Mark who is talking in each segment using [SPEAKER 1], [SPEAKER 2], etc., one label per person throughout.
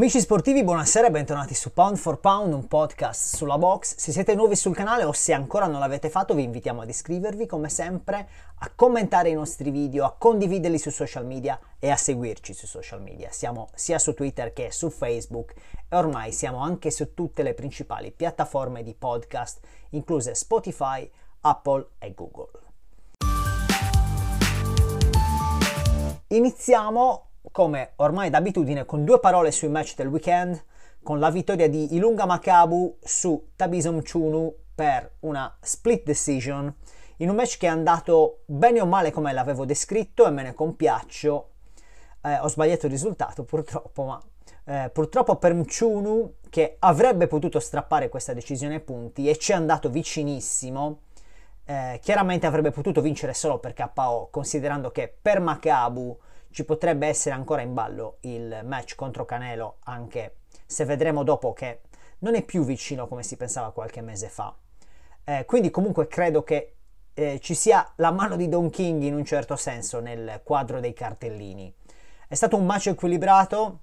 [SPEAKER 1] Amici sportivi, buonasera e bentornati su Pound for Pound, un podcast sulla box. Se siete nuovi sul canale o se ancora non l'avete fatto, vi invitiamo ad iscrivervi come sempre, a commentare i nostri video, a condividerli su social media e a seguirci su social media. Siamo sia su Twitter che su Facebook e ormai siamo anche su tutte le principali piattaforme di podcast, incluse Spotify, Apple e Google. Iniziamo come ormai d'abitudine, con due parole sui match del weekend, con la vittoria di Ilunga Makabu su Tabisom Chunu per una split decision, in un match che è andato bene o male come l'avevo descritto e me ne compiaccio. Eh, ho sbagliato il risultato purtroppo, ma eh, purtroppo per Mchunu che avrebbe potuto strappare questa decisione ai punti e ci è andato vicinissimo. Eh, chiaramente avrebbe potuto vincere solo per KO, considerando che per Makabu ci potrebbe essere ancora in ballo il match contro Canelo, anche se vedremo dopo che non è più vicino come si pensava qualche mese fa. Eh, quindi comunque credo che eh, ci sia la mano di Don King in un certo senso nel quadro dei cartellini. È stato un match equilibrato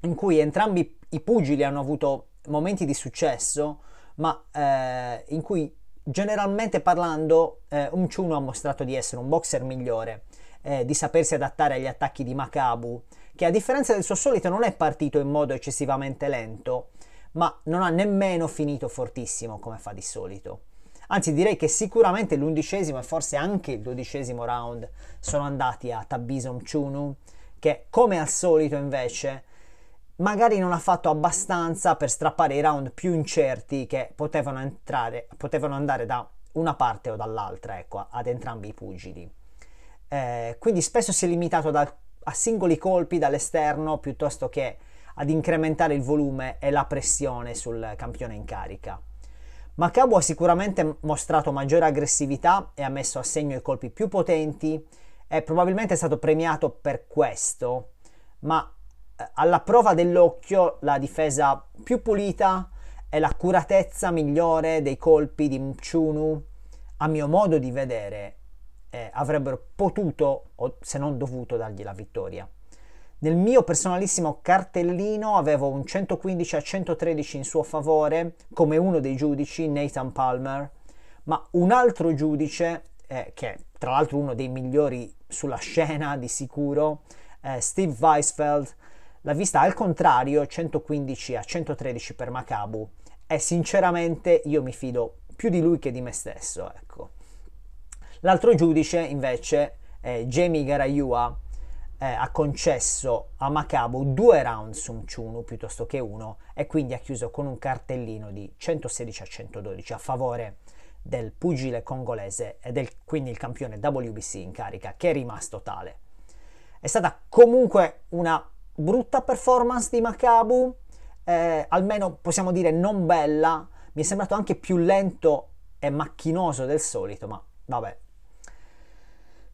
[SPEAKER 1] in cui entrambi i pugili hanno avuto momenti di successo, ma eh, in cui generalmente parlando eh, Umchuno ha mostrato di essere un boxer migliore eh, di sapersi adattare agli attacchi di Makabu, che a differenza del suo solito non è partito in modo eccessivamente lento, ma non ha nemmeno finito fortissimo come fa di solito. Anzi, direi che sicuramente l'undicesimo e forse anche il dodicesimo round sono andati a Tabisom Chunu, che come al solito invece magari non ha fatto abbastanza per strappare i round più incerti che potevano, entrare, potevano andare da una parte o dall'altra, ecco, ad entrambi i pugili. Eh, quindi spesso si è limitato da, a singoli colpi dall'esterno piuttosto che ad incrementare il volume e la pressione sul campione in carica. Macabo ha sicuramente mostrato maggiore aggressività e ha messo a segno i colpi più potenti e probabilmente è stato premiato per questo, ma eh, alla prova dell'occhio la difesa più pulita e l'accuratezza migliore dei colpi di Mchunu, a mio modo di vedere, eh, avrebbero potuto, o se non dovuto, dargli la vittoria. Nel mio personalissimo cartellino avevo un 115 a 113 in suo favore come uno dei giudici, Nathan Palmer, ma un altro giudice, eh, che è tra l'altro uno dei migliori sulla scena di sicuro, eh, Steve Weisfeld, l'ha vista al contrario 115 a 113 per Macabu e sinceramente io mi fido più di lui che di me stesso, ecco. L'altro giudice invece, eh, Jamie Garayua, eh, ha concesso a Makabu due round su Mchunu piuttosto che uno e quindi ha chiuso con un cartellino di 116 a 112 a favore del pugile congolese e del, quindi il campione WBC in carica che è rimasto tale. È stata comunque una brutta performance di Makabu, eh, almeno possiamo dire non bella, mi è sembrato anche più lento e macchinoso del solito, ma vabbè,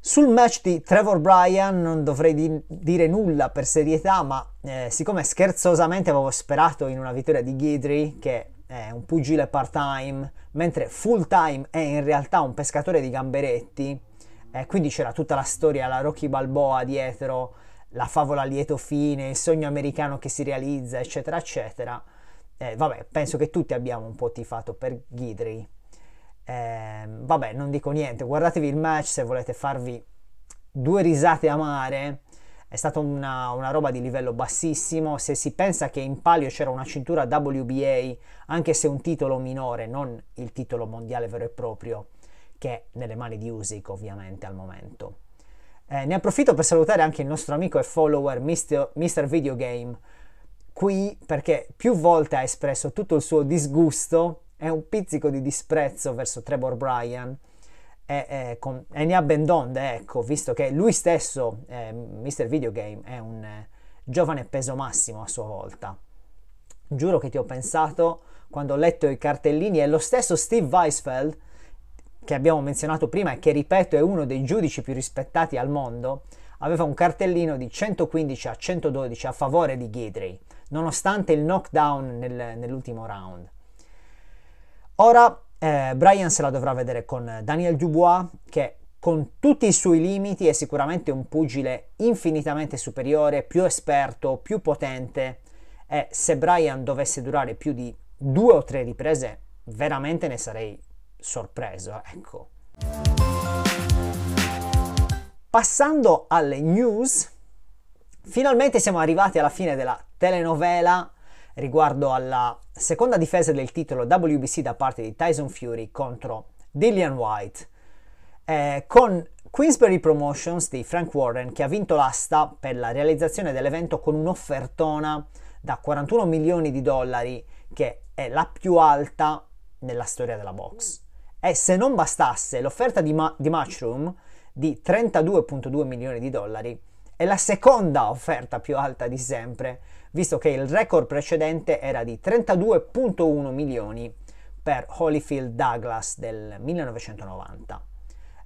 [SPEAKER 1] sul match di Trevor Bryan non dovrei di- dire nulla per serietà, ma eh, siccome scherzosamente avevo sperato in una vittoria di Ghidri, che è un pugile part-time, mentre full-time è in realtà un pescatore di gamberetti, eh, quindi c'era tutta la storia, la Rocky Balboa dietro, la favola lieto fine, il sogno americano che si realizza, eccetera, eccetera. Eh, vabbè, penso che tutti abbiamo un po' tifato per Ghidri. Eh, vabbè, non dico niente, guardatevi il match se volete farvi due risate amare. È stata una, una, roba di livello bassissimo. Se si pensa che in palio c'era una cintura WBA, anche se un titolo minore, non il titolo mondiale vero e proprio, che è nelle mani di Usyk ovviamente al momento. Eh, ne approfitto per salutare anche il nostro amico e follower Mr. Videogame, qui perché più volte ha espresso tutto il suo disgusto è un pizzico di disprezzo verso Trevor Bryan e, e, con, e ne ha ben donde, ecco, visto che lui stesso, eh, Mr. Videogame, è un eh, giovane peso massimo a sua volta. Giuro che ti ho pensato quando ho letto i cartellini e lo stesso Steve Weisfeld, che abbiamo menzionato prima e che ripeto è uno dei giudici più rispettati al mondo, aveva un cartellino di 115 a 112 a favore di Ghidri, nonostante il knockdown nel, nell'ultimo round. Ora eh, Brian se la dovrà vedere con Daniel Dubois, che con tutti i suoi limiti è sicuramente un pugile infinitamente superiore, più esperto, più potente e se Brian dovesse durare più di due o tre riprese, veramente ne sarei sorpreso, ecco. Passando alle news, finalmente siamo arrivati alla fine della telenovela riguardo alla seconda difesa del titolo WBC da parte di Tyson Fury contro Dillian White, eh, con Queensberry Promotions di Frank Warren che ha vinto l'asta per la realizzazione dell'evento con un'offertona da 41 milioni di dollari che è la più alta nella storia della box. E se non bastasse, l'offerta di, Ma- di Mushroom di 32.2 milioni di dollari è la seconda offerta più alta di sempre, visto che il record precedente era di 32.1 milioni per Holyfield Douglas del 1990.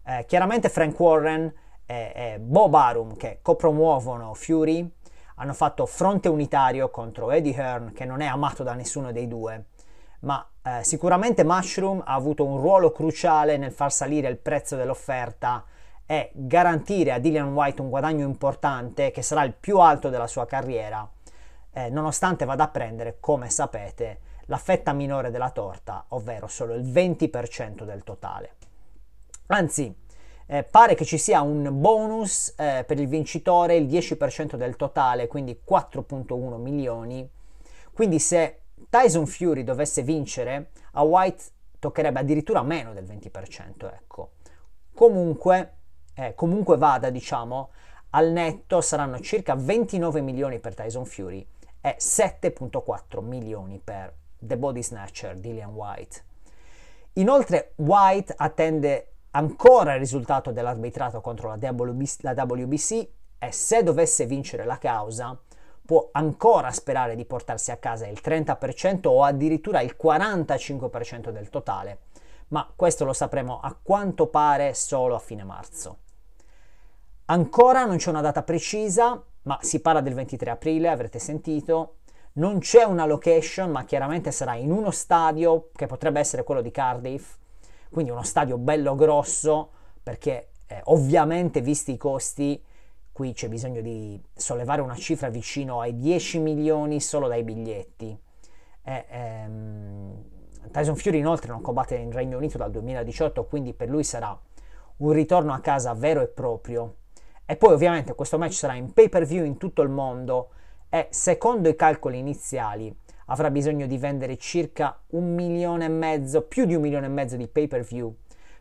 [SPEAKER 1] Eh, chiaramente Frank Warren e, e Bob Arum che copromuovono Fury hanno fatto fronte unitario contro Eddie Hearn che non è amato da nessuno dei due ma eh, sicuramente Mushroom ha avuto un ruolo cruciale nel far salire il prezzo dell'offerta e garantire a Dillian White un guadagno importante che sarà il più alto della sua carriera, eh, nonostante vada a prendere, come sapete, la fetta minore della torta, ovvero solo il 20% del totale. Anzi, eh, pare che ci sia un bonus eh, per il vincitore, il 10% del totale, quindi 4.1 milioni. Quindi se Tyson Fury dovesse vincere, a White toccherebbe addirittura meno del 20%, ecco. Comunque, eh, comunque vada, diciamo, al netto saranno circa 29 milioni per Tyson Fury e 7.4 milioni per The Body Snatcher Dillian White. Inoltre White attende ancora il risultato dell'arbitrato contro la WBC, la WBC e se dovesse vincere la causa può ancora sperare di portarsi a casa il 30% o addirittura il 45% del totale, ma questo lo sapremo a quanto pare solo a fine marzo. Ancora non c'è una data precisa, ma si parla del 23 aprile, avrete sentito. Non c'è una location, ma chiaramente sarà in uno stadio che potrebbe essere quello di Cardiff, quindi uno stadio bello grosso, perché eh, ovviamente visti i costi, qui c'è bisogno di sollevare una cifra vicino ai 10 milioni solo dai biglietti. E, ehm, Tyson Fury inoltre non combatte in Regno Unito dal 2018, quindi per lui sarà un ritorno a casa vero e proprio e poi ovviamente questo match sarà in pay per view in tutto il mondo e secondo i calcoli iniziali avrà bisogno di vendere circa un milione e mezzo, più di un milione e mezzo di pay per view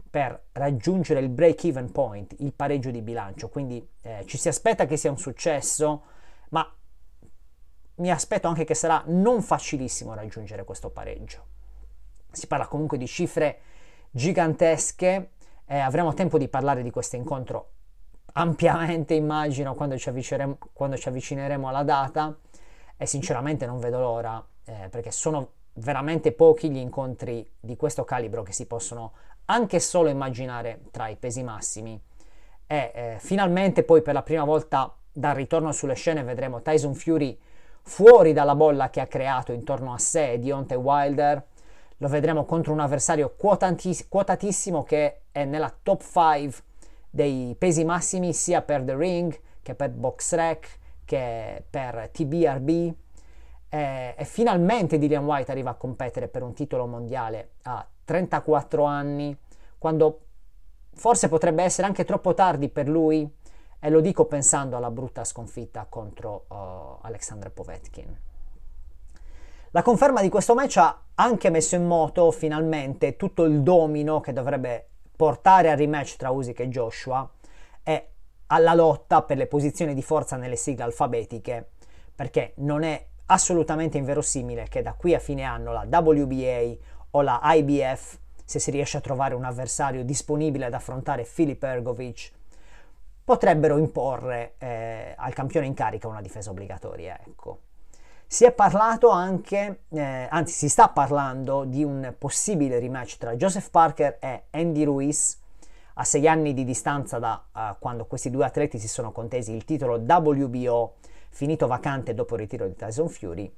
[SPEAKER 1] per raggiungere il break even point, il pareggio di bilancio. Quindi eh, ci si aspetta che sia un successo, ma mi aspetto anche che sarà non facilissimo raggiungere questo pareggio. Si parla comunque di cifre gigantesche, eh, avremo tempo di parlare di questo incontro ampiamente immagino quando ci, quando ci avvicineremo alla data. E sinceramente non vedo l'ora eh, perché sono veramente pochi gli incontri di questo calibro che si possono anche solo immaginare tra i pesi massimi. E eh, finalmente poi per la prima volta dal ritorno sulle scene vedremo Tyson Fury fuori dalla bolla che ha creato intorno a sé Deontay Wilder. Lo vedremo contro un avversario quotatissimo che è nella top 5 dei pesi massimi sia per The Ring che per BoxRec che per TBRB e, e finalmente Dillian White arriva a competere per un titolo mondiale a 34 anni quando forse potrebbe essere anche troppo tardi per lui e lo dico pensando alla brutta sconfitta contro uh, Alexander Povetkin. La conferma di questo match ha anche messo in moto finalmente tutto il domino che dovrebbe portare al rematch tra Usyk e Joshua e alla lotta per le posizioni di forza nelle sigle alfabetiche, perché non è assolutamente inverosimile che da qui a fine anno la WBA o la IBF, se si riesce a trovare un avversario disponibile ad affrontare Filip Ergovic, potrebbero imporre eh, al campione in carica una difesa obbligatoria. Ecco. Si è parlato anche, eh, anzi si sta parlando di un possibile rematch tra Joseph Parker e Andy Ruiz a sei anni di distanza da uh, quando questi due atleti si sono contesi il titolo WBO finito vacante dopo il ritiro di Tyson Fury.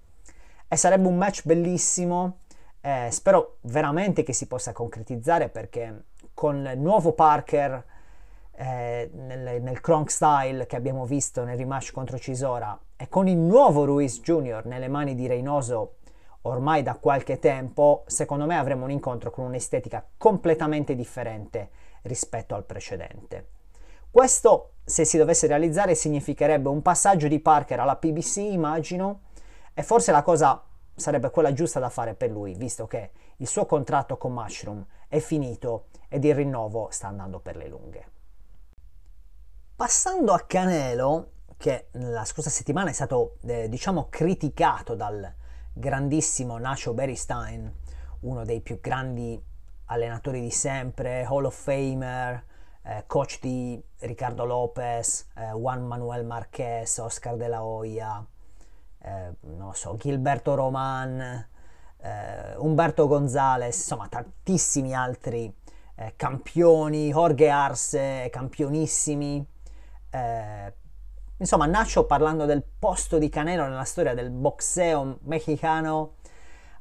[SPEAKER 1] E sarebbe un match bellissimo eh, spero veramente che si possa concretizzare perché con il nuovo Parker eh, nel, nel Kronk style che abbiamo visto nel rematch contro Cisora e con il nuovo Ruiz Jr. nelle mani di Reynoso ormai da qualche tempo, secondo me avremo un incontro con un'estetica completamente differente rispetto al precedente. Questo, se si dovesse realizzare, significherebbe un passaggio di Parker alla PBC, immagino, e forse la cosa sarebbe quella giusta da fare per lui, visto che il suo contratto con Mushroom è finito ed il rinnovo sta andando per le lunghe. Passando a Canelo, che la scorsa settimana è stato, eh, diciamo, criticato dal grandissimo Nacho Beristain, uno dei più grandi allenatori di sempre, Hall of Famer, eh, coach di Riccardo Lopez, eh, Juan Manuel Marquez, Oscar de la Hoya, eh, non so, Gilberto Roman, eh, Umberto Gonzalez, insomma tantissimi altri eh, campioni, Jorge Arce, campionissimi. Eh, insomma, Nacho parlando del posto di Canelo nella storia del boxeo mexicano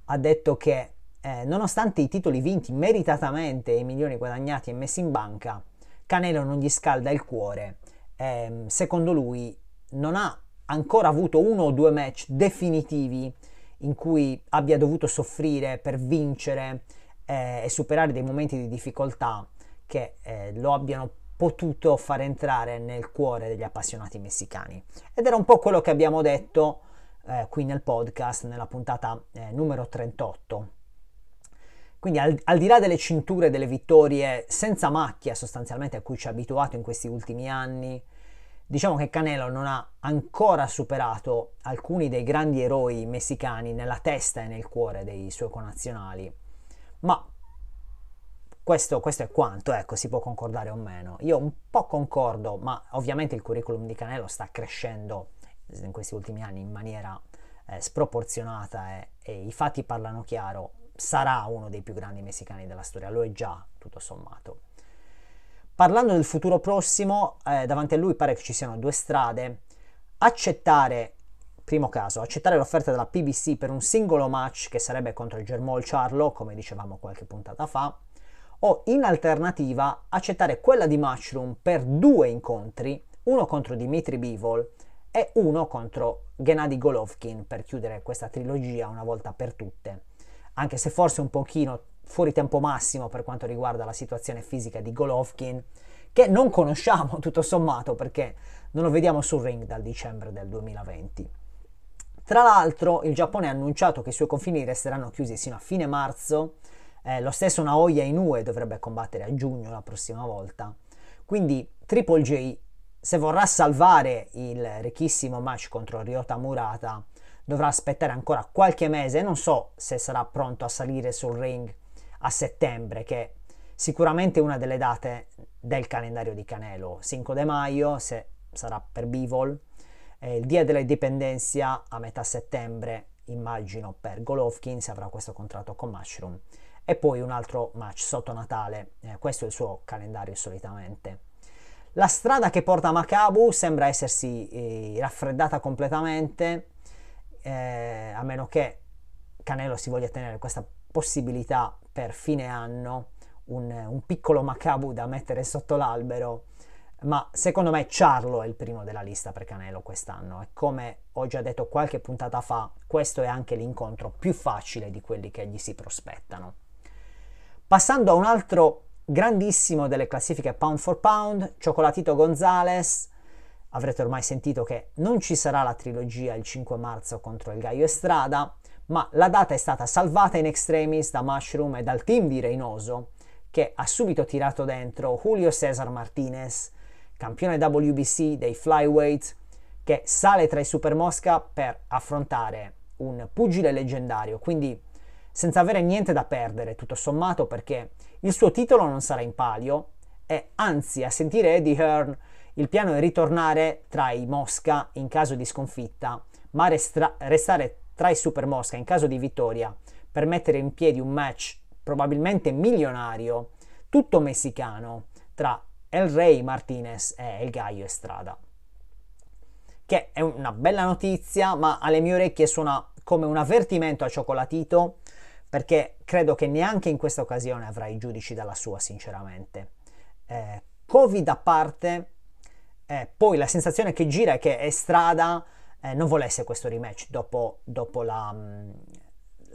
[SPEAKER 1] ha detto che eh, nonostante i titoli vinti meritatamente e i milioni guadagnati e messi in banca, Canelo non gli scalda il cuore. Eh, secondo lui non ha ancora avuto uno o due match definitivi in cui abbia dovuto soffrire per vincere eh, e superare dei momenti di difficoltà che eh, lo abbiano potuto far entrare nel cuore degli appassionati messicani. Ed era un po' quello che abbiamo detto eh, qui nel podcast, nella puntata eh, numero 38. Quindi al, al, di là delle cinture, delle vittorie senza macchia sostanzialmente a cui ci ha abituato in questi ultimi anni, diciamo che Canelo non ha ancora superato alcuni dei grandi eroi messicani nella testa e nel cuore dei suoi connazionali. Ma questo, questo, è quanto, ecco, si può concordare o meno. Io un po' concordo, ma ovviamente il curriculum di Canelo sta crescendo in questi ultimi anni in maniera eh, sproporzionata e, e i fatti parlano chiaro sarà uno dei più grandi messicani della storia, lo è già, tutto sommato. Parlando del futuro prossimo, eh, davanti a lui pare che ci siano due strade. Accettare, primo caso, accettare l'offerta della PBC per un singolo match che sarebbe contro il Germol Charlo, come dicevamo qualche puntata fa, o in alternativa accettare quella di Mushroom per due incontri, uno contro Dimitri Bivol e uno contro Gennady Golovkin per chiudere questa trilogia una volta per tutte anche se forse un pochino fuori tempo massimo per quanto riguarda la situazione fisica di Golovkin, che non conosciamo tutto sommato perché non lo vediamo sul ring dal dicembre del 2020. Tra l'altro il Giappone ha annunciato che i suoi confini resteranno chiusi sino a fine marzo, eh, lo stesso Naoya Inoue dovrebbe combattere a giugno la prossima volta, quindi Triple J se vorrà salvare il ricchissimo match contro Ryota Murata dovrà aspettare ancora qualche mese, non so se sarà pronto a salire sul ring a settembre, che è sicuramente una delle date del calendario di Canelo, 5 de maio, se sarà per Bivol, eh, il dia dell'indipendenza a metà settembre, immagino per Golovkin, se avrà questo contratto con Mushroom, e poi un altro match sotto Natale, eh, questo è il suo calendario solitamente. La strada che porta a Makabu sembra essersi eh, raffreddata completamente, eh, a meno che Canelo si voglia tenere questa possibilità per fine anno, un, un piccolo Macabu da mettere sotto l'albero, ma secondo me Charlo è il primo della lista per Canelo quest'anno e come ho già detto qualche puntata fa, questo è anche l'incontro più facile di quelli che gli si prospettano. Passando a un altro grandissimo delle classifiche pound for pound, Cioccolatito Gonzalez, avrete ormai sentito che non ci sarà la trilogia il 5 marzo contro il Gaio Estrada, ma la data è stata salvata in extremis da Mushroom e dal team di Reynoso, che ha subito tirato dentro Julio Cesar Martinez, campione WBC dei flyweight, che sale tra i Super Mosca per affrontare un pugile leggendario, quindi senza avere niente da perdere, tutto sommato, perché il suo titolo non sarà in palio, e anzi, a sentire Eddie Hearn il piano è ritornare tra i Mosca in caso di sconfitta, ma restra- restare tra i Super Mosca in caso di vittoria per mettere in piedi un match probabilmente milionario, tutto messicano, tra El Rey Martinez e El Gallo Estrada. Che è una bella notizia, ma alle mie orecchie suona come un avvertimento a cioccolatito, perché credo che neanche in questa occasione avrà i giudici dalla sua, sinceramente. Eh, Covid a parte, eh, poi la sensazione che gira è che Estrada eh, non volesse questo rematch dopo, dopo la, mm,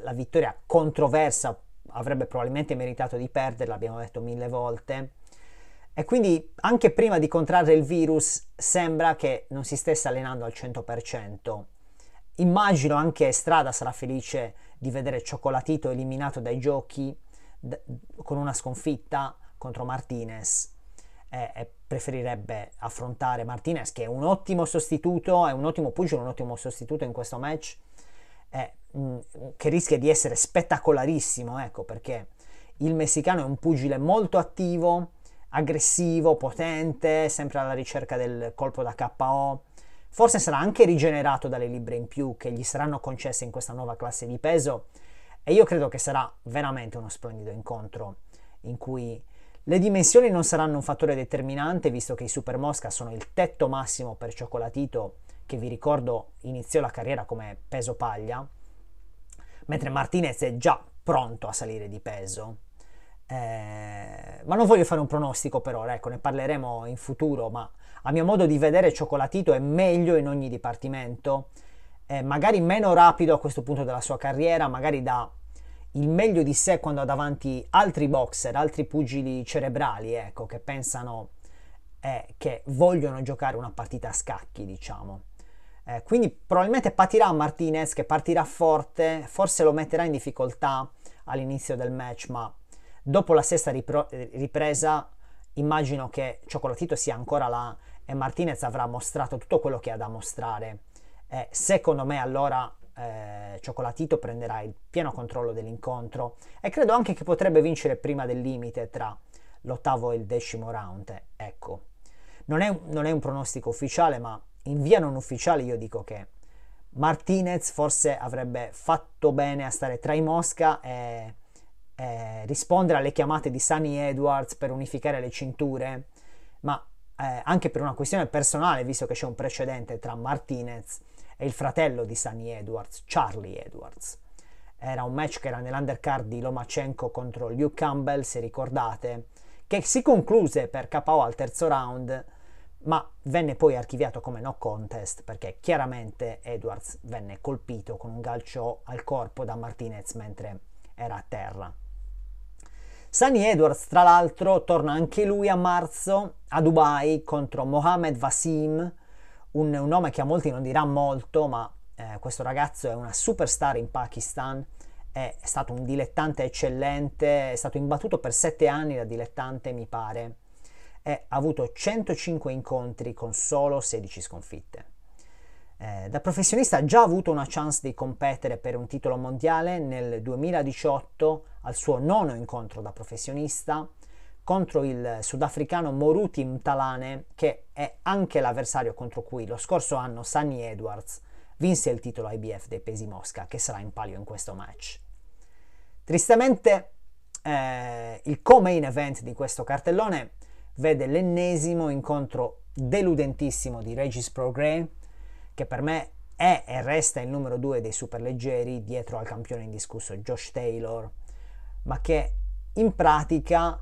[SPEAKER 1] la, vittoria controversa, avrebbe probabilmente meritato di perderla, abbiamo detto mille volte. E quindi anche prima di contrarre il virus sembra che non si stesse allenando al 100%. Immagino anche Estrada sarà felice di vedere Cioccolatito eliminato dai giochi d- con una sconfitta contro Martinez e, e preferirebbe affrontare Martinez che è un ottimo sostituto, è un ottimo pugile, un ottimo sostituto in questo match eh, che rischia di essere spettacolarissimo, ecco perché il messicano è un pugile molto attivo, aggressivo, potente, sempre alla ricerca del colpo da KO. Forse sarà anche rigenerato dalle libbre in più che gli saranno concesse in questa nuova classe di peso e io credo che sarà veramente uno splendido incontro in cui le dimensioni non saranno un fattore determinante visto che i Super Mosca sono il tetto massimo per Cioccolatito che vi ricordo iniziò la carriera come peso paglia, mentre Martinez è già pronto a salire di peso. Eh, ma non voglio fare un pronostico per ora, ecco, ne parleremo in futuro, ma a mio modo di vedere Cioccolatito è meglio in ogni dipartimento, eh, magari meno rapido a questo punto della sua carriera, magari da il meglio di sé quando ha davanti altri boxer, altri pugili cerebrali, ecco, che pensano eh, che vogliono giocare una partita a scacchi, diciamo. Eh, quindi probabilmente patirà Martinez che partirà forte, forse lo metterà in difficoltà all'inizio del match, ma dopo la sesta ripro- ripresa immagino che Cioccolatito sia ancora là e Martinez avrà mostrato tutto quello che ha da mostrare. Eh, secondo me allora eh, Cioccolatito prenderà il pieno controllo dell'incontro e credo anche che potrebbe vincere prima del limite tra l'ottavo e il decimo round. Ecco, non è, non è un pronostico ufficiale, ma in via non ufficiale io dico che Martinez forse avrebbe fatto bene a stare tra i Mosca e, e rispondere alle chiamate di Sunny Edwards per unificare le cinture, ma eh, anche per una questione personale, visto che c'è un precedente tra Martinez e il fratello di Sunny Edwards, Charlie Edwards. Era un match che era nell'undercard di Lomachenko contro Luke Campbell, se ricordate, che si concluse per KO al terzo round, ma venne poi archiviato come no contest perché chiaramente Edwards venne colpito con un calcio al corpo da Martinez mentre era a terra. Sunny Edwards, tra l'altro, torna anche lui a marzo a Dubai contro Mohamed Vasim, un, un nome che a molti non dirà molto, ma eh, questo ragazzo è una superstar in Pakistan, è stato un dilettante eccellente, è stato imbattuto per sette anni da dilettante, mi pare, e ha avuto 105 incontri con solo 16 sconfitte. Eh, da professionista ha già avuto una chance di competere per un titolo mondiale nel 2018 al suo nono incontro da professionista contro il sudafricano Moruti Mtalane, che è anche l'avversario contro cui lo scorso anno Sunny Edwards vinse il titolo IBF dei pesi Mosca, che sarà in palio in questo match. Tristemente, eh, il co-main event di questo cartellone vede l'ennesimo incontro deludentissimo di Regis Progrès, che per me è e resta il numero due dei superleggeri dietro al campione indiscusso Josh Taylor, ma che in pratica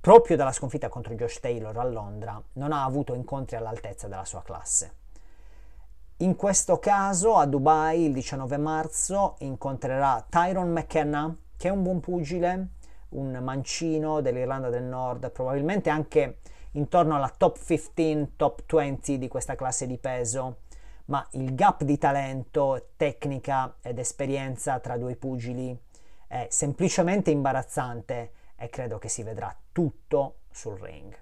[SPEAKER 1] proprio dalla sconfitta contro Josh Taylor a Londra, non ha avuto incontri all'altezza della sua classe. In questo caso, a Dubai il 19 marzo, incontrerà Tyron McKenna, che è un buon pugile, un mancino dell'Irlanda del Nord, probabilmente anche intorno alla top 15, top 20 di questa classe di peso, ma il gap di talento, tecnica ed esperienza tra due pugili è semplicemente imbarazzante e credo che si vedrà tutto sul ring.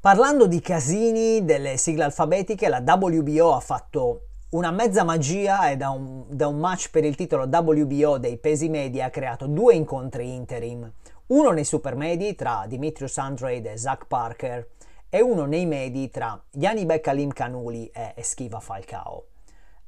[SPEAKER 1] Parlando di casini delle sigle alfabetiche, la WBO ha fatto una mezza magia e da un, da un, match per il titolo WBO dei pesi medi ha creato due incontri interim, uno nei super medi tra Dimitrius Andrade e Zach Parker e uno nei medi tra Yanibek Alim Kanuli e Eschiva Falcao.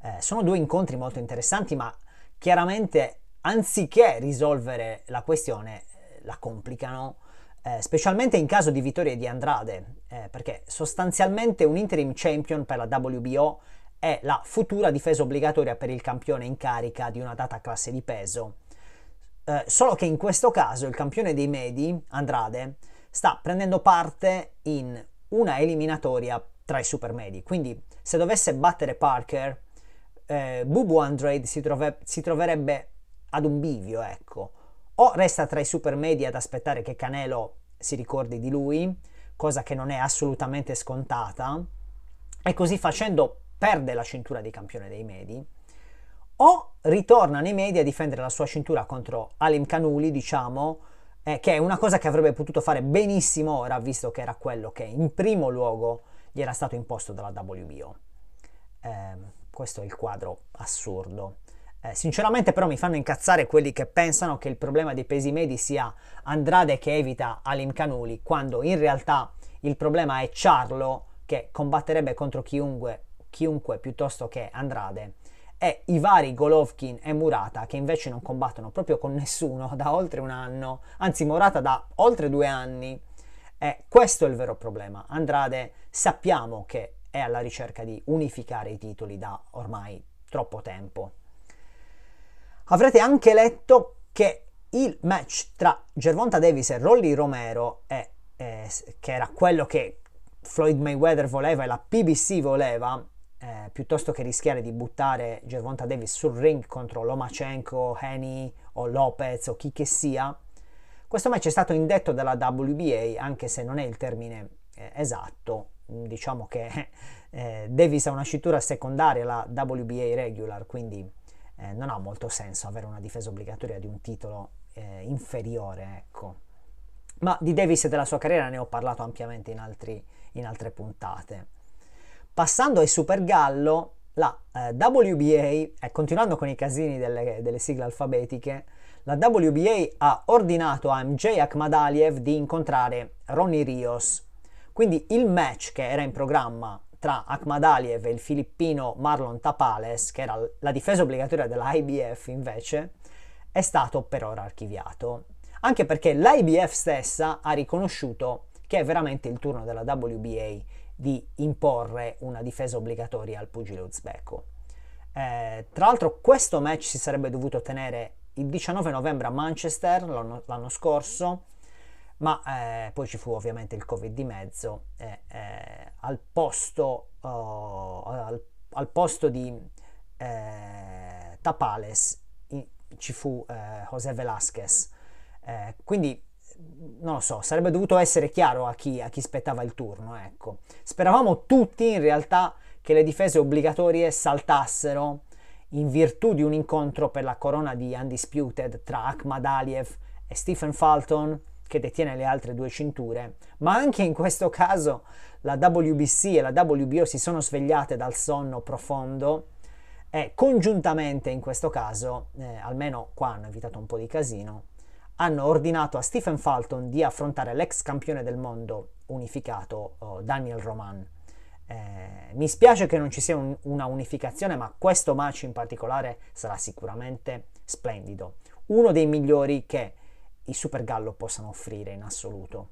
[SPEAKER 1] Eh, sono due incontri molto interessanti ma chiaramente anziché risolvere la questione, eh, la complicano, eh, specialmente in caso di vittoria di Andrade, eh, perché sostanzialmente un interim champion per la WBO è la futura difesa obbligatoria per il campione in carica di una data classe di peso. Eh, solo che in questo caso il campione dei medi, Andrade, sta prendendo parte in una eliminatoria tra i supermedi. Quindi se dovesse battere Parker, eh, Bubu Andrade si, trove, si troverebbe ad un bivio, ecco. O resta tra i supermedi ad aspettare che Canelo si ricordi di lui, cosa che non è assolutamente scontata, e così facendo perde la cintura di campione dei medi, o ritorna nei media a difendere la sua cintura contro Alim Kanuli, diciamo, eh, che è una cosa che avrebbe potuto fare benissimo ora, visto che era quello che in primo luogo gli era stato imposto dalla WBO. Eh, questo è il quadro assurdo. Eh, sinceramente però mi fanno incazzare quelli che pensano che il problema dei pesi medi sia Andrade che evita Alim Kanuli, quando in realtà il problema è Charlo che combatterebbe contro chiunque, chiunque piuttosto che Andrade e i vari Golovkin e Murata che invece non combattono proprio con nessuno da oltre un anno, anzi Murata da oltre due anni. E questo è il vero problema. Andrade sappiamo che è alla ricerca di unificare i titoli da ormai troppo tempo. Avrete anche letto che il match tra Gervonta Davis e Rolly Romero, è, è, che era quello che Floyd Mayweather voleva e la PBC voleva, eh, piuttosto che rischiare di buttare Gervonta Davis sul ring contro Lomachenko, Henny o Lopez o chi che sia, questo match è stato indetto dalla WBA, anche se non è il termine eh, esatto. Diciamo che eh, Davis ha una cintura secondaria alla WBA regular, quindi eh, non ha molto senso avere una difesa obbligatoria di un titolo eh, inferiore, ecco. Ma di Davis e della sua carriera ne ho parlato ampiamente in, altri, in altre puntate. Passando ai Super Gallo, la eh, WBA, e continuando con i casini delle, delle, sigle alfabetiche, la WBA ha ordinato a MJ Akhmadaliev di incontrare Ronnie Rios. Quindi il match che era in programma tra Akhmadaliev e il filippino Marlon Tapales, che era la difesa obbligatoria della IBF invece, è stato per ora archiviato. Anche perché l'IBF stessa ha riconosciuto che è veramente il turno della WBA di imporre una difesa obbligatoria al pugile uzbeko. Eh, tra l'altro questo match si sarebbe dovuto tenere il 19 novembre a Manchester l'anno, l'anno scorso, ma eh, poi ci fu ovviamente il Covid di mezzo e eh, al, posto, oh, al, al, posto di eh, Tapales in, ci fu eh, José Velázquez. Eh, quindi non lo so, sarebbe dovuto essere chiaro a chi, a chi spettava il turno, ecco. Speravamo tutti in realtà che le difese obbligatorie saltassero in virtù di un incontro per la corona di Undisputed tra Ahmad Aliev e Stephen Fulton, che detiene le altre due cinture, ma anche in questo caso la WBC e la WBO si sono svegliate dal sonno profondo e congiuntamente in questo caso, eh, almeno qua hanno evitato un po' di casino, hanno ordinato a Stephen Fulton di affrontare l'ex campione del mondo unificato oh, Daniel Roman. Eh, mi spiace che non ci sia un, una unificazione, ma questo match in particolare sarà sicuramente splendido. Uno dei migliori che i Super Gallo possano offrire in assoluto.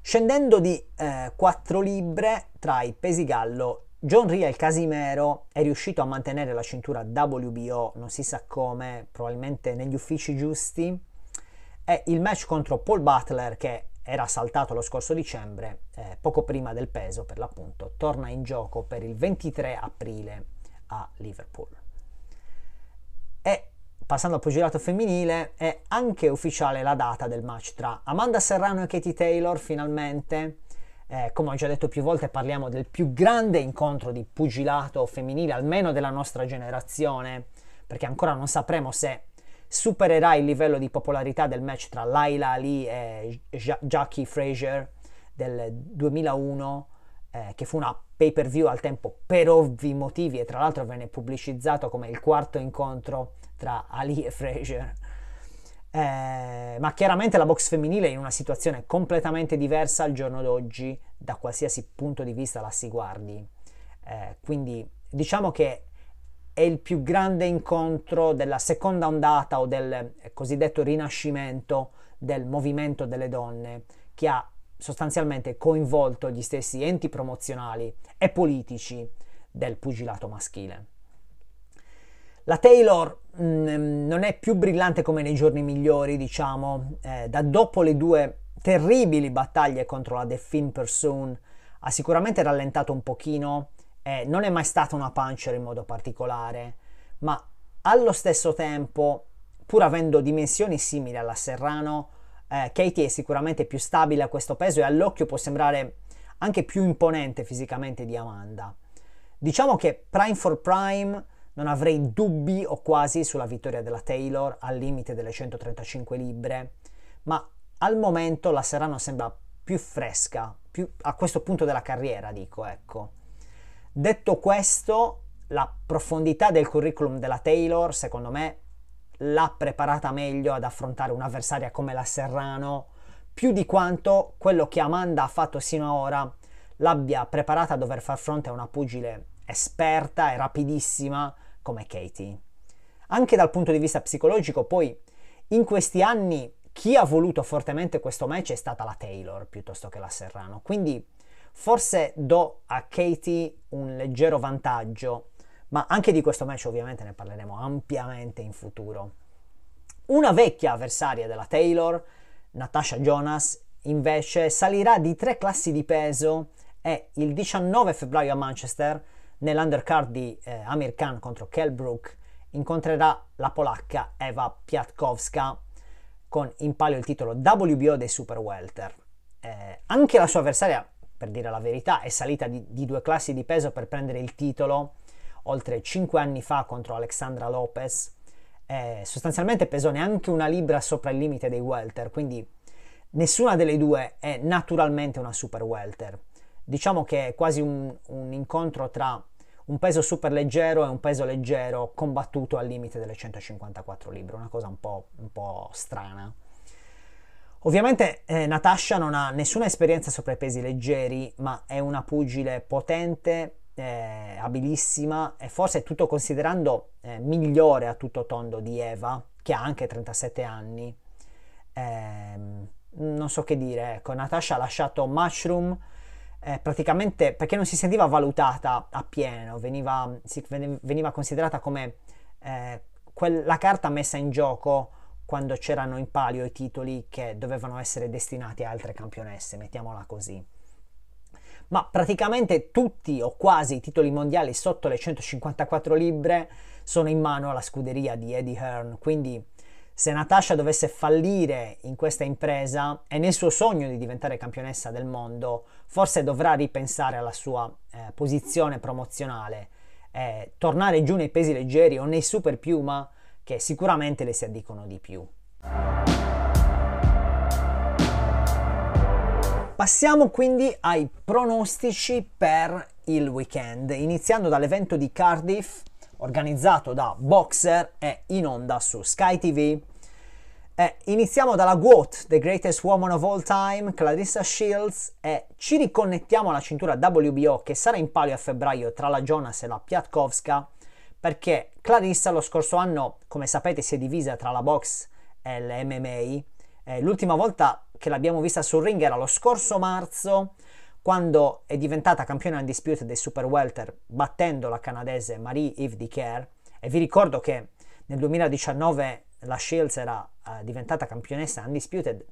[SPEAKER 1] Scendendo di eh, 4 libbre tra i pesi gallo John Riel Casimero è riuscito a mantenere la cintura WBO, non si sa come, probabilmente negli uffici giusti. E il match contro Paul Butler, che era saltato lo scorso dicembre, eh, poco prima del peso per l'appunto, torna in gioco per il 23 aprile a Liverpool. E passando al pugilato femminile, è anche ufficiale la data del match tra Amanda Serrano e Katie Taylor finalmente eh, come ho già detto più volte, parliamo del più grande incontro di pugilato femminile, almeno della nostra generazione, perché ancora non sapremo se supererà il livello di popolarità del match tra Laila Ali e Jackie Fraser del 2001, eh, che fu una pay per view al tempo per ovvi motivi e tra l'altro venne pubblicizzato come il quarto incontro tra Ali e Fraser. Eh, ma chiaramente la box femminile è in una situazione completamente diversa al giorno d'oggi da qualsiasi punto di vista la si guardi. Eh, quindi diciamo che è il più grande incontro della seconda ondata o del cosiddetto rinascimento del movimento delle donne che ha sostanzialmente coinvolto gli stessi enti promozionali e politici del pugilato maschile. La Taylor mh, mm, non è più brillante come nei giorni migliori, diciamo, eh, da dopo le due terribili battaglie contro la Delphine Pursoon ha sicuramente rallentato un pochino, eh, non è mai stata una puncher in modo particolare, ma allo stesso tempo, pur avendo dimensioni simili alla Serrano, eh, Katie è sicuramente più stabile a questo peso e all'occhio può sembrare anche più imponente fisicamente di Amanda. Diciamo che Prime for Prime non avrei dubbi o quasi sulla vittoria della Taylor al limite delle 135 libbre, ma al momento la Serrano sembra più fresca, più a questo punto della carriera, dico, ecco. Detto questo, la profondità del curriculum della Taylor, secondo me, l'ha preparata meglio ad affrontare un'avversaria come la Serrano, più di quanto quello che Amanda ha fatto sino ad ora l'abbia preparata a dover far fronte a una pugile esperta e rapidissima come Katie. Anche dal punto di vista psicologico, poi, in questi anni chi ha voluto fortemente questo match è stata la Taylor piuttosto che la Serrano. Quindi forse do a Katie un leggero vantaggio, ma anche di questo match ovviamente ne parleremo ampiamente in futuro. Una vecchia avversaria della Taylor, Natasha Jonas, invece salirà di tre classi di peso e il 19 febbraio a Manchester, nell'undercard di eh, Amir Khan contro Kell Brook, incontrerà la polacca Eva Piatkowska con in palio il titolo WBO dei Super Welter. Eh, anche la sua avversaria, per dire la verità, è salita di, di, due classi di peso per prendere il titolo oltre 5 anni fa contro Alexandra Lopez. Eh, sostanzialmente pesò neanche una libra sopra il limite dei welter, quindi nessuna delle due è naturalmente una super welter. Diciamo che è quasi un, un incontro tra un peso super leggero e un peso leggero combattuto al limite delle 154 libbre, una cosa un po', un po strana. Ovviamente eh, Natasha non ha nessuna esperienza sopra i pesi leggeri, ma è una pugile potente, eh, abilissima e forse tutto considerando eh, migliore a tutto tondo di Eva, che ha anche 37 anni. Ehm, non so che dire, ecco, Natasha ha lasciato Mushroom eh, praticamente perché non si sentiva valutata appieno, veniva, si, veniva considerata come eh, la carta messa in gioco quando c'erano in palio i titoli che dovevano essere destinati a altre campionesse, mettiamola così. Ma praticamente tutti o quasi i titoli mondiali sotto le 154 libbre sono in mano alla scuderia di Eddie Hearn, quindi se Natasha dovesse fallire in questa impresa e nel suo sogno di diventare campionessa del mondo, forse dovrà ripensare alla sua eh, posizione promozionale, eh, tornare giù nei pesi leggeri o nei super piuma che sicuramente le si addicono di più. Passiamo quindi ai pronostici per il weekend, iniziando dall'evento di Cardiff organizzato da Boxer e in onda su Sky TV. Eh, iniziamo dalla GOAT, The Greatest Woman of All Time, Clarissa Shields, e ci riconnettiamo alla cintura WBO che sarà in palio a febbraio tra la Jonas e la Piatkowska, perché Clarissa lo scorso anno, come sapete, si è divisa tra la box e l'MMA. Eh, l'ultima volta che l'abbiamo vista sul ring era lo scorso marzo, quando è diventata campione undisputed dei Super Welter battendo la canadese Marie-Yves Dicker e vi ricordo che nel 2019 la Shields era uh, diventata campionessa undisputed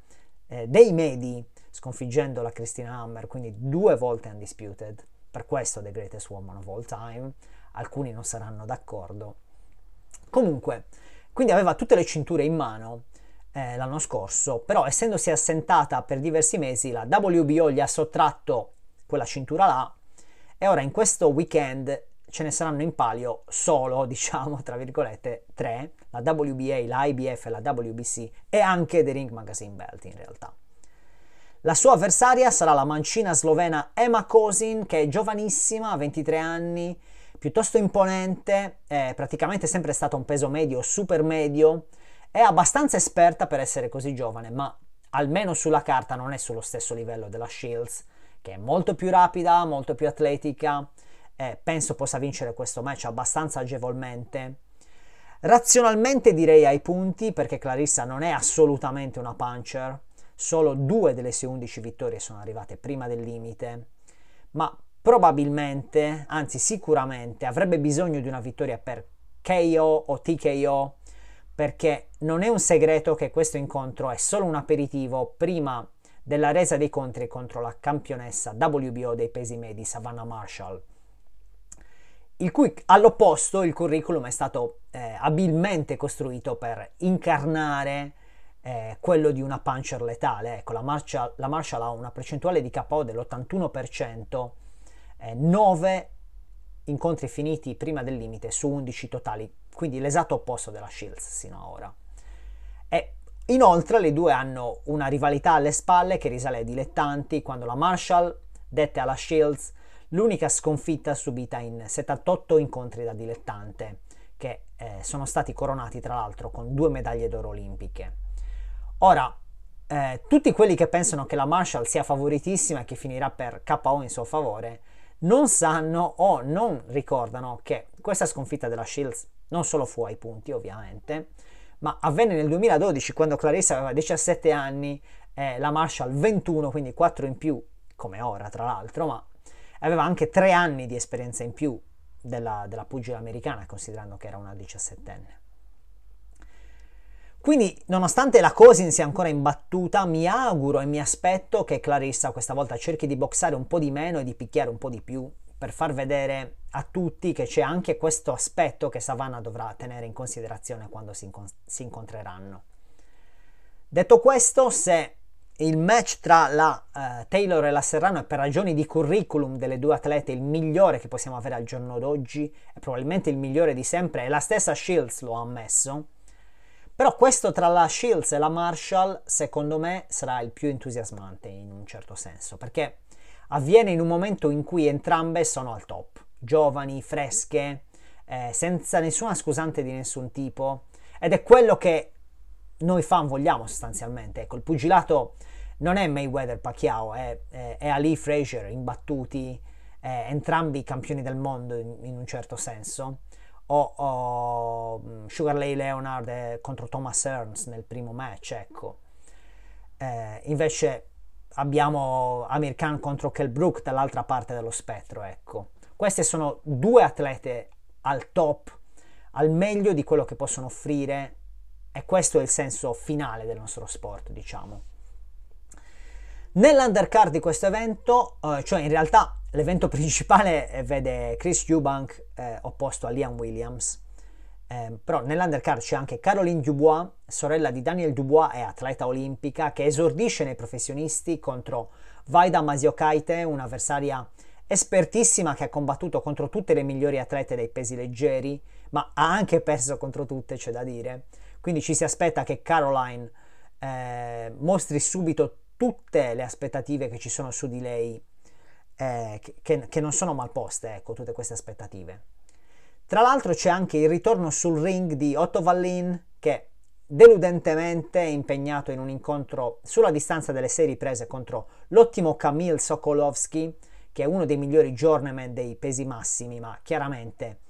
[SPEAKER 1] eh, dei medi sconfiggendo la Christina Hammer quindi due volte undisputed per questo The Greatest Woman of All Time alcuni non saranno d'accordo. Comunque quindi aveva tutte le cinture in mano eh, l'anno scorso, però essendosi assentata per diversi mesi la WBO gli ha sottratto quella cintura là e ora in questo weekend ce ne saranno in palio solo, diciamo, tra virgolette, tre, la WBA, la IBF la WBC e anche The Ring Magazine Belt in realtà. La sua avversaria sarà la mancina slovena Emma Kosin, che è giovanissima, 23 anni, piuttosto imponente, è praticamente sempre stato un peso medio, super medio, è abbastanza esperta per essere così giovane, ma almeno sulla carta non è sullo stesso livello della Shields, che è molto più rapida, molto più atletica, e penso possa vincere questo match abbastanza agevolmente. Razionalmente direi ai punti, perché Clarissa non è assolutamente una puncher, solo due delle sue 11 vittorie sono arrivate prima del limite, ma probabilmente, anzi sicuramente, avrebbe bisogno di una vittoria per KO o TKO perché non è un segreto che questo incontro è solo un aperitivo prima della resa dei contri contro la campionessa WBO dei pesi medi Savannah Marshall, il cui all'opposto il curriculum è stato eh, abilmente costruito per incarnare eh, quello di una puncher letale. Ecco, la Marshall, la Marshall ha una percentuale di KO dell'81%, eh, 9 incontri finiti prima del limite su 11 totali, quindi l'esatto opposto della Shields sino ad ora. E inoltre le due hanno una rivalità alle spalle che risale ai dilettanti, quando la Marshall dette alla Shields l'unica sconfitta subita in 78 incontri da dilettante, che eh, sono stati coronati tra l'altro con due medaglie d'oro olimpiche. Ora, eh, tutti quelli che pensano che la Marshall sia favoritissima e che finirà per KO in suo favore, non sanno o non ricordano che questa sconfitta della Shields non solo fu ai punti ovviamente, ma avvenne nel 2012 quando Clarissa aveva 17 anni, eh, la Marshall 21, quindi 4 in più, come ora tra l'altro, ma aveva anche 3 anni di esperienza in più della, della pugile americana, considerando che era una 17enne. Quindi, nonostante la Cosin sia ancora imbattuta, mi auguro e mi aspetto che Clarissa questa volta cerchi di boxare un po' di meno e di picchiare un po' di più per far vedere a tutti che c'è anche questo aspetto che Savannah dovrà tenere in considerazione quando si, incon- si incontreranno. Detto questo, se il match tra la uh, Taylor e la Serrano è per ragioni di curriculum delle due atlete il migliore che possiamo avere al giorno d'oggi, è probabilmente il migliore di sempre, e la stessa Shields lo ha ammesso, però questo tra la Shields e la Marshall, secondo me, sarà il più entusiasmante in un certo senso, perché avviene in un momento in cui entrambe sono al top, giovani, fresche, eh, senza nessuna scusante di nessun tipo, ed è quello che noi fan vogliamo sostanzialmente. Ecco, il pugilato non è Mayweather-Pacquiao, è, è, è Ali Frazier, imbattuti, eh, entrambi campioni del mondo in, in un certo senso o, o mm, Sugar Ray Leonard eh, contro Thomas Ernst nel primo match, ecco. Eh, invece abbiamo Amir Khan contro Kell Brook dall'altra parte dello spettro, ecco. Queste sono due atlete al top, al meglio di quello che possono offrire e questo è il senso finale del nostro sport, diciamo. Nell'undercard di questo evento, eh, cioè in realtà l'evento principale vede Chris Eubank eh, opposto a Liam Williams, eh, però nell'undercard c'è anche Caroline Dubois, sorella di Daniel Dubois e atleta olimpica, che esordisce nei professionisti contro Vaida Masiokaite, un'avversaria espertissima che ha combattuto contro tutte le migliori atlete dei pesi leggeri, ma ha anche perso contro tutte, c'è da dire. Quindi ci si aspetta che Caroline eh, mostri subito tutte le aspettative che ci sono su di lei, eh, che, che, non sono mal poste, ecco, tutte queste aspettative. Tra l'altro c'è anche il ritorno sul ring di Otto Vallin, che deludentemente è impegnato in un incontro sulla distanza delle serie prese contro l'ottimo Kamil Sokolovski, che è uno dei migliori journeyman dei pesi massimi, ma chiaramente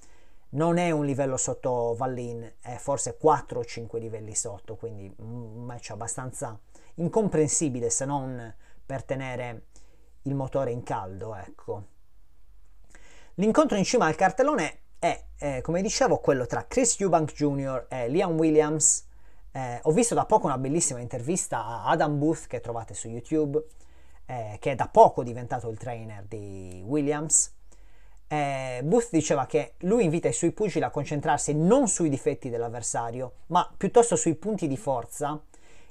[SPEAKER 1] non è un livello sotto Vallin, è forse 4 o 5 livelli sotto, quindi un match abbastanza incomprensibile se non per tenere il motore in caldo, ecco. L'incontro in cima al cartellone è, eh, come dicevo, quello tra Chris Eubank Jr. e Liam Williams. Eh, ho visto da poco una bellissima intervista a Adam Booth che trovate su YouTube, eh, che è da poco diventato il trainer di Williams. Eh, Booth diceva che lui invita i suoi pugili a concentrarsi non sui difetti dell'avversario, ma piuttosto sui punti di forza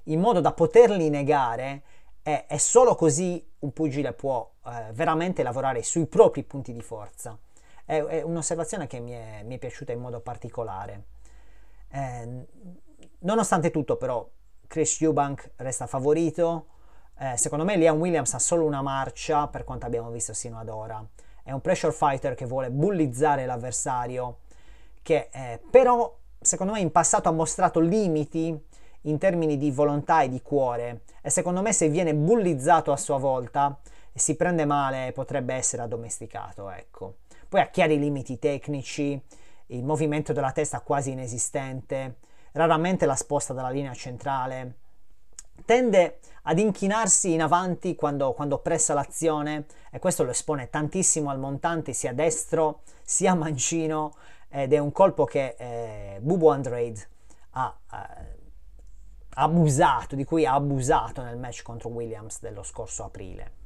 [SPEAKER 1] in modo da poterli negare e, e solo così un pugile può eh, veramente lavorare sui propri punti di forza. È, è un'osservazione che mi è, mi è, piaciuta in modo particolare. Eh, nonostante tutto, però, Chris Eubank resta favorito. Eh, secondo me Liam Williams ha solo una marcia per quanto abbiamo visto sino ad ora. È un pressure fighter che vuole bullizzare l'avversario, che eh, però secondo me in passato ha mostrato limiti in termini di volontà e di cuore e secondo me se viene bullizzato a sua volta si prende male potrebbe essere addomesticato, ecco. Poi ha chiari limiti tecnici, il movimento della testa quasi inesistente, raramente la sposta dalla linea centrale, tende ad inchinarsi in avanti quando, quando pressa l'azione e questo lo espone tantissimo al montante sia destro sia mancino ed è un colpo che eh, Bubu Andrade ha eh, abusato, di cui ha abusato nel match contro Williams dello scorso aprile.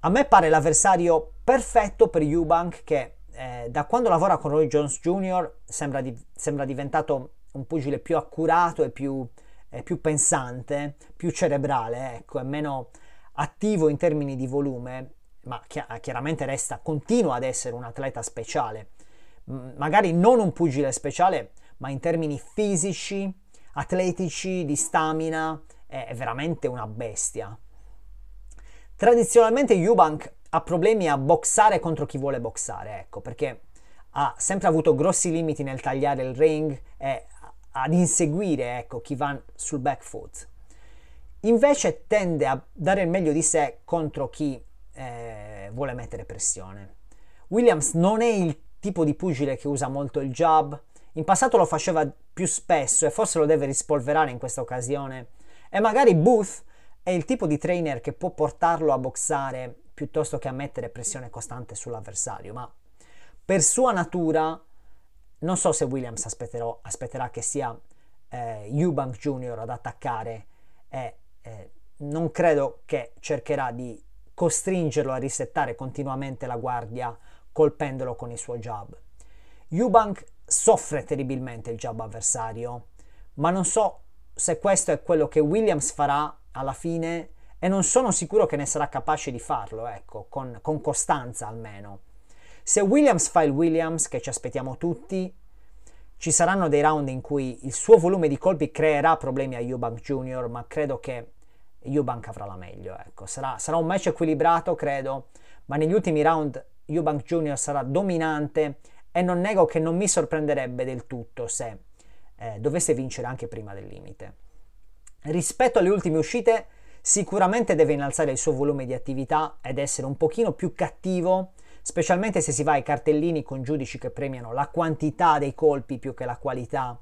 [SPEAKER 1] A me pare l'avversario perfetto per Eubank che eh, da quando lavora con Roy Jones Jr. Sembra, di, sembra diventato un pugile più accurato e più, eh, più pensante, più cerebrale, ecco, e meno attivo in termini di volume, ma chiaramente resta, continua ad essere un atleta speciale. magari non un pugile speciale, ma in termini fisici, atletici, di stamina, è veramente una bestia. Tradizionalmente Eubank ha problemi a boxare contro chi vuole boxare, ecco, perché ha sempre avuto grossi limiti nel tagliare il ring e ad inseguire, ecco, chi va sul back foot. Invece tende a dare il meglio di sé contro chi eh, vuole mettere pressione. Williams non è il tipo di pugile che usa molto il jab, in passato lo faceva più spesso e forse lo deve rispolverare in questa occasione. E magari Booth è il tipo di trainer che può portarlo a boxare piuttosto che a mettere pressione costante sull'avversario, ma per sua natura non so se Williams aspetterà che sia eh, Eubank Jr. ad attaccare e eh, non credo che cercherà di costringerlo a risettare continuamente la guardia colpendolo con il suo jab. Eubank soffre terribilmente il jab avversario, ma non so se questo è quello che Williams farà alla fine e non sono sicuro che ne sarà capace di farlo, ecco, con, con costanza almeno. Se Williams fa il Williams, che ci aspettiamo tutti, ci saranno dei round in cui il suo volume di colpi creerà problemi a Eubank Jr., ma credo che Eubank avrà la meglio, ecco. Sarà, sarà un match equilibrato, credo, ma negli ultimi round Eubank Jr. sarà dominante e non nego che non mi sorprenderebbe del tutto se eh, dovesse vincere anche prima del limite. Rispetto alle ultime uscite, sicuramente deve innalzare il suo volume di attività ed essere un pochino più cattivo, specialmente se si va ai cartellini con giudici che premiano la quantità dei colpi più che la qualità.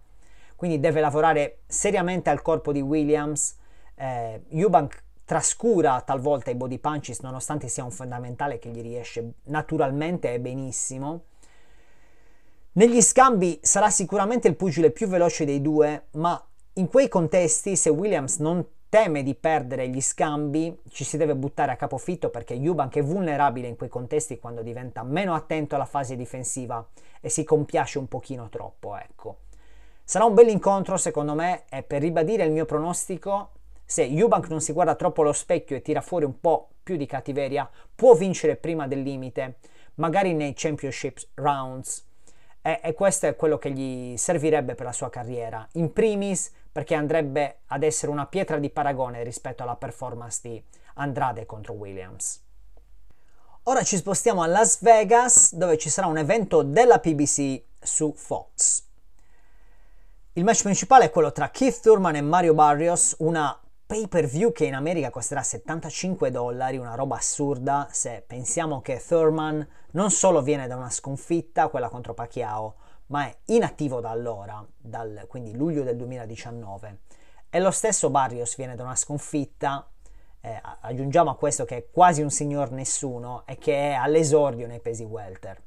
[SPEAKER 1] Quindi deve lavorare seriamente al corpo di Williams. Eh, Eubank trascura talvolta i body punches nonostante sia un fondamentale che gli riesce naturalmente e benissimo. Negli scambi sarà sicuramente il pugile più veloce dei due, ma in quei contesti, se Williams non teme di perdere gli scambi, ci si deve buttare a capofitto perché Eubank è vulnerabile in quei contesti quando diventa meno attento alla fase difensiva e si compiace un pochino troppo, ecco. Sarà un bel incontro secondo me e per ribadire il mio pronostico, se Eubank non si guarda troppo allo specchio e tira fuori un po' più di cattiveria, può vincere prima del limite, magari nei championship rounds e, e, questo è quello che gli servirebbe per la sua carriera. In primis perché andrebbe ad essere una pietra di paragone rispetto alla performance di Andrade contro Williams. Ora ci spostiamo a Las Vegas dove ci sarà un evento della PBC su Fox. Il match principale è quello tra Keith Thurman e Mario Barrios, una pay per view che in America costerà 75 dollari, una roba assurda se pensiamo che Thurman non solo viene da una sconfitta, quella contro Pacquiao, ma è inattivo da allora, dal, quindi luglio del 2019. E lo stesso Barrios viene da una sconfitta, eh, aggiungiamo a questo che è quasi un signor nessuno e che è all'esordio nei pesi welter.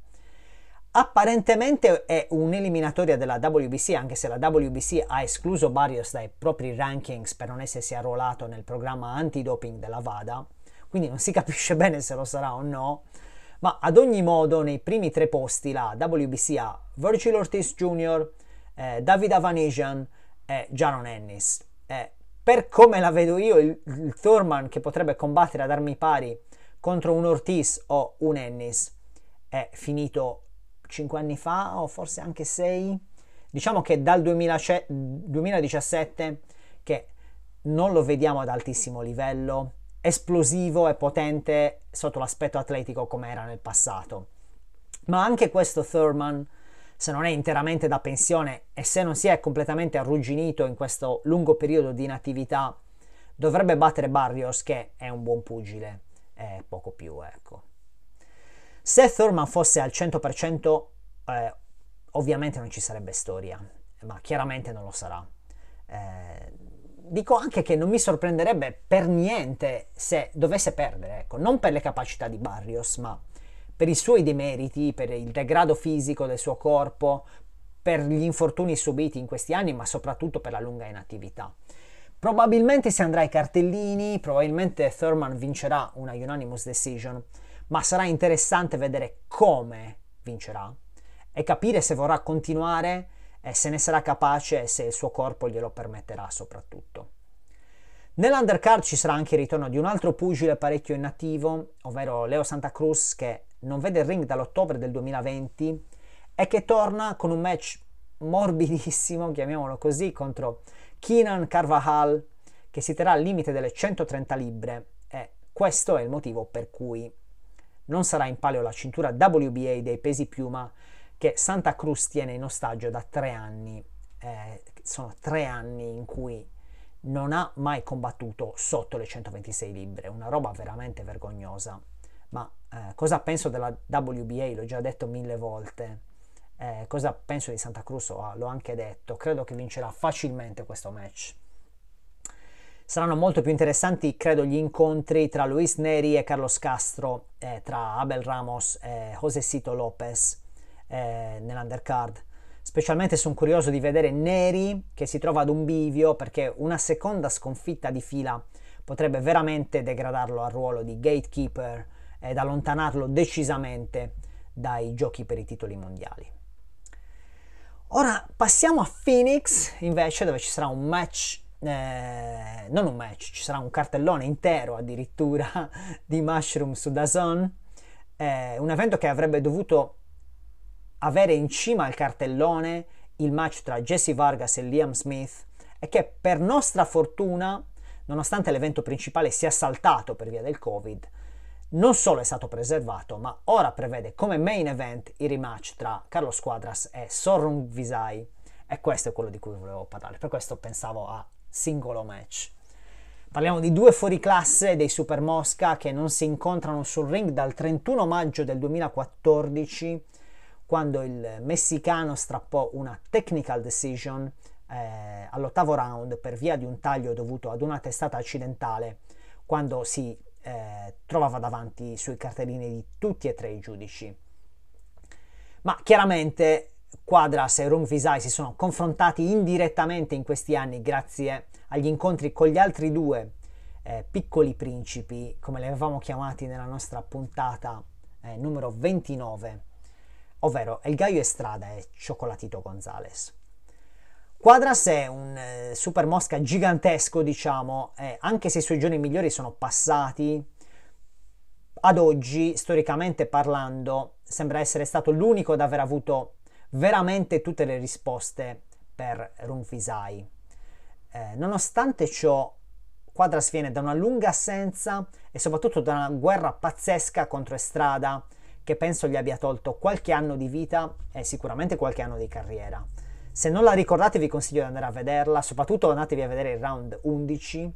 [SPEAKER 1] Apparentemente è un'eliminatoria della WBC, anche se la WBC ha escluso Barrios dai propri rankings per non essersi arruolato nel programma antidoping della VADA, quindi non si capisce bene se lo sarà o no. Ma ad ogni modo, nei primi tre posti la WBC ha Virgil Ortiz Jr., eh, David Avanesian e Jaron Ennis. Eh, per come la vedo io, il, il Thurman che potrebbe combattere ad armi pari contro un Ortiz o un Ennis è finito 5 anni fa o forse anche 6. Diciamo che dal 2017 che non lo vediamo ad altissimo livello, esplosivo e potente sotto l'aspetto atletico come era nel passato. Ma anche questo Thurman, se non è interamente da pensione e se non si è completamente arrugginito in questo lungo periodo di inattività, dovrebbe battere Barrios che è un buon pugile e poco più, ecco. Se Thurman fosse al 100%, eh, ovviamente non ci sarebbe storia, ma chiaramente non lo sarà. Eh, dico anche che non mi sorprenderebbe per niente se dovesse perdere, ecco, non per le capacità di Barrios, ma per i suoi demeriti, per il degrado fisico del suo corpo, per gli infortuni subiti in questi anni, ma soprattutto per la lunga inattività. Probabilmente si andrà ai cartellini, probabilmente Thurman vincerà una unanimous decision, ma sarà interessante vedere come vincerà e capire se vorrà continuare e se ne sarà capace e se il suo corpo glielo permetterà soprattutto. Nell'undercard ci sarà anche il ritorno di un altro pugile parecchio inattivo, ovvero Leo Santa Cruz che non vede il ring dall'ottobre del 2020 e che torna con un match morbidissimo, chiamiamolo così, contro Keenan Carvajal che si terrà al limite delle 130 libbre e questo è il motivo per cui non sarà in palio la cintura WBA dei pesi piuma che Santa Cruz tiene in ostaggio da tre anni. Eh, sono tre anni in cui non ha mai combattuto sotto le 126 libbre, una roba veramente vergognosa. Ma eh, cosa penso della WBA? L'ho già detto mille volte. Eh, cosa penso di Santa Cruz? Oh, l'ho anche detto. Credo che vincerà facilmente questo match. Saranno molto più interessanti, credo, gli incontri tra Luis Neri e Carlos Castro, eh, tra Abel Ramos e Josecito Lopez eh, nell'undercard. Specialmente sono curioso di vedere Neri che si trova ad un bivio perché una seconda sconfitta di fila potrebbe veramente degradarlo al ruolo di gatekeeper ed allontanarlo decisamente dai giochi per i titoli mondiali. Ora passiamo a Phoenix invece dove ci sarà un match eh, non un match, ci sarà un cartellone intero addirittura di Mushroom su Dazon, eh, un evento che avrebbe dovuto avere in cima al cartellone il match tra Jesse Vargas e Liam Smith e che per nostra fortuna, nonostante l'evento principale sia saltato per via del Covid, non solo è stato preservato, ma ora prevede come main event il rematch tra Carlos Quadras e Sorrung Visai. E questo è quello di cui volevo parlare, per questo pensavo a singolo match. Parliamo di due fuoriclasse dei Super Mosca che non si incontrano sul ring dal 31 maggio del 2014, quando il messicano strappò una technical decision eh, all'ottavo round per via di un taglio dovuto ad una testata accidentale, quando si eh, trovava davanti sui cartellini di tutti e tre i giudici. Ma chiaramente Quadras e Rung Visai si sono confrontati indirettamente in questi anni grazie agli incontri con gli altri due eh, piccoli principi, come li avevamo chiamati nella nostra puntata eh, numero 29, ovvero El Gallo Estrada e Chocolatito Gonzales. Quadras è un eh, super mosca gigantesco, diciamo, eh, anche se i suoi giorni migliori sono passati, ad oggi, storicamente parlando, sembra essere stato l'unico ad aver avuto veramente tutte le risposte per Runfisai. Eh, nonostante ciò, Quadras viene da una lunga assenza e soprattutto da una guerra pazzesca contro Estrada che penso gli abbia tolto qualche anno di vita e sicuramente qualche anno di carriera. Se non la ricordate vi consiglio di andare a vederla, soprattutto andatevi a vedere il round 11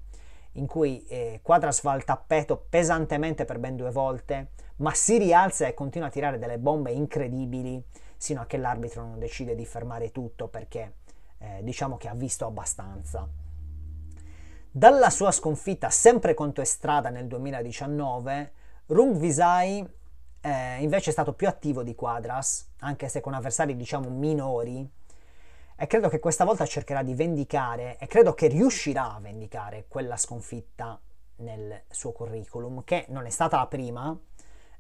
[SPEAKER 1] in cui eh, Quadras va al tappeto pesantemente per ben due volte, ma si rialza e continua a tirare delle bombe incredibili sino a che l'arbitro non decide di fermare tutto perché eh, diciamo che ha visto abbastanza. Dalla sua sconfitta sempre contro Estrada nel 2019, Rung Visai eh, invece è stato più attivo di Quadras, anche se con avversari diciamo minori, e credo che questa volta cercherà di vendicare e credo che riuscirà a vendicare quella sconfitta nel suo curriculum, che non è stata la prima,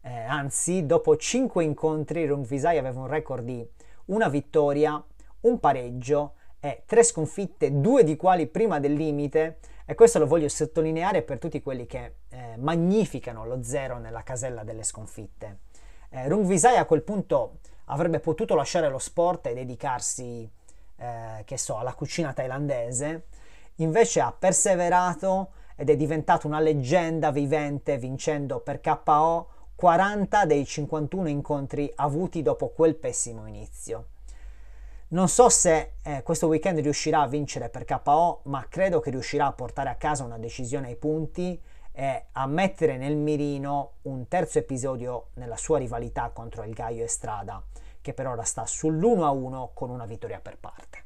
[SPEAKER 1] eh, anzi, dopo 5 incontri, Rungvisai aveva un record di una vittoria, un pareggio e tre sconfitte, due di quali prima del limite. E questo lo voglio sottolineare per tutti quelli che eh, magnificano lo zero nella casella delle sconfitte. Eh, Rungvisai a quel punto avrebbe potuto lasciare lo sport e dedicarsi, eh, che so, alla cucina thailandese, invece ha perseverato ed è diventato una leggenda vivente vincendo per KO 40 dei 51 incontri avuti dopo quel pessimo inizio. Non so se eh, questo weekend riuscirà a vincere per KO, ma credo che riuscirà a portare a casa una decisione ai punti e a mettere nel mirino un terzo episodio nella sua rivalità contro il Gaio Estrada, che per ora sta sull'1-1 con una vittoria per parte.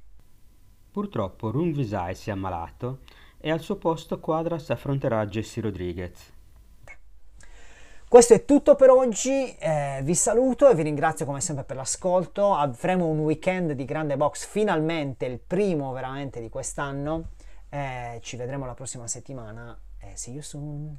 [SPEAKER 2] Purtroppo Rung Visai si è ammalato e al suo posto Quadras affronterà Jesse Rodriguez.
[SPEAKER 1] Questo è tutto per oggi, eh, vi saluto e vi ringrazio come sempre per l'ascolto. Avremo un weekend di grande box, finalmente il primo veramente di quest'anno. Eh, ci vedremo la prossima settimana e see you soon.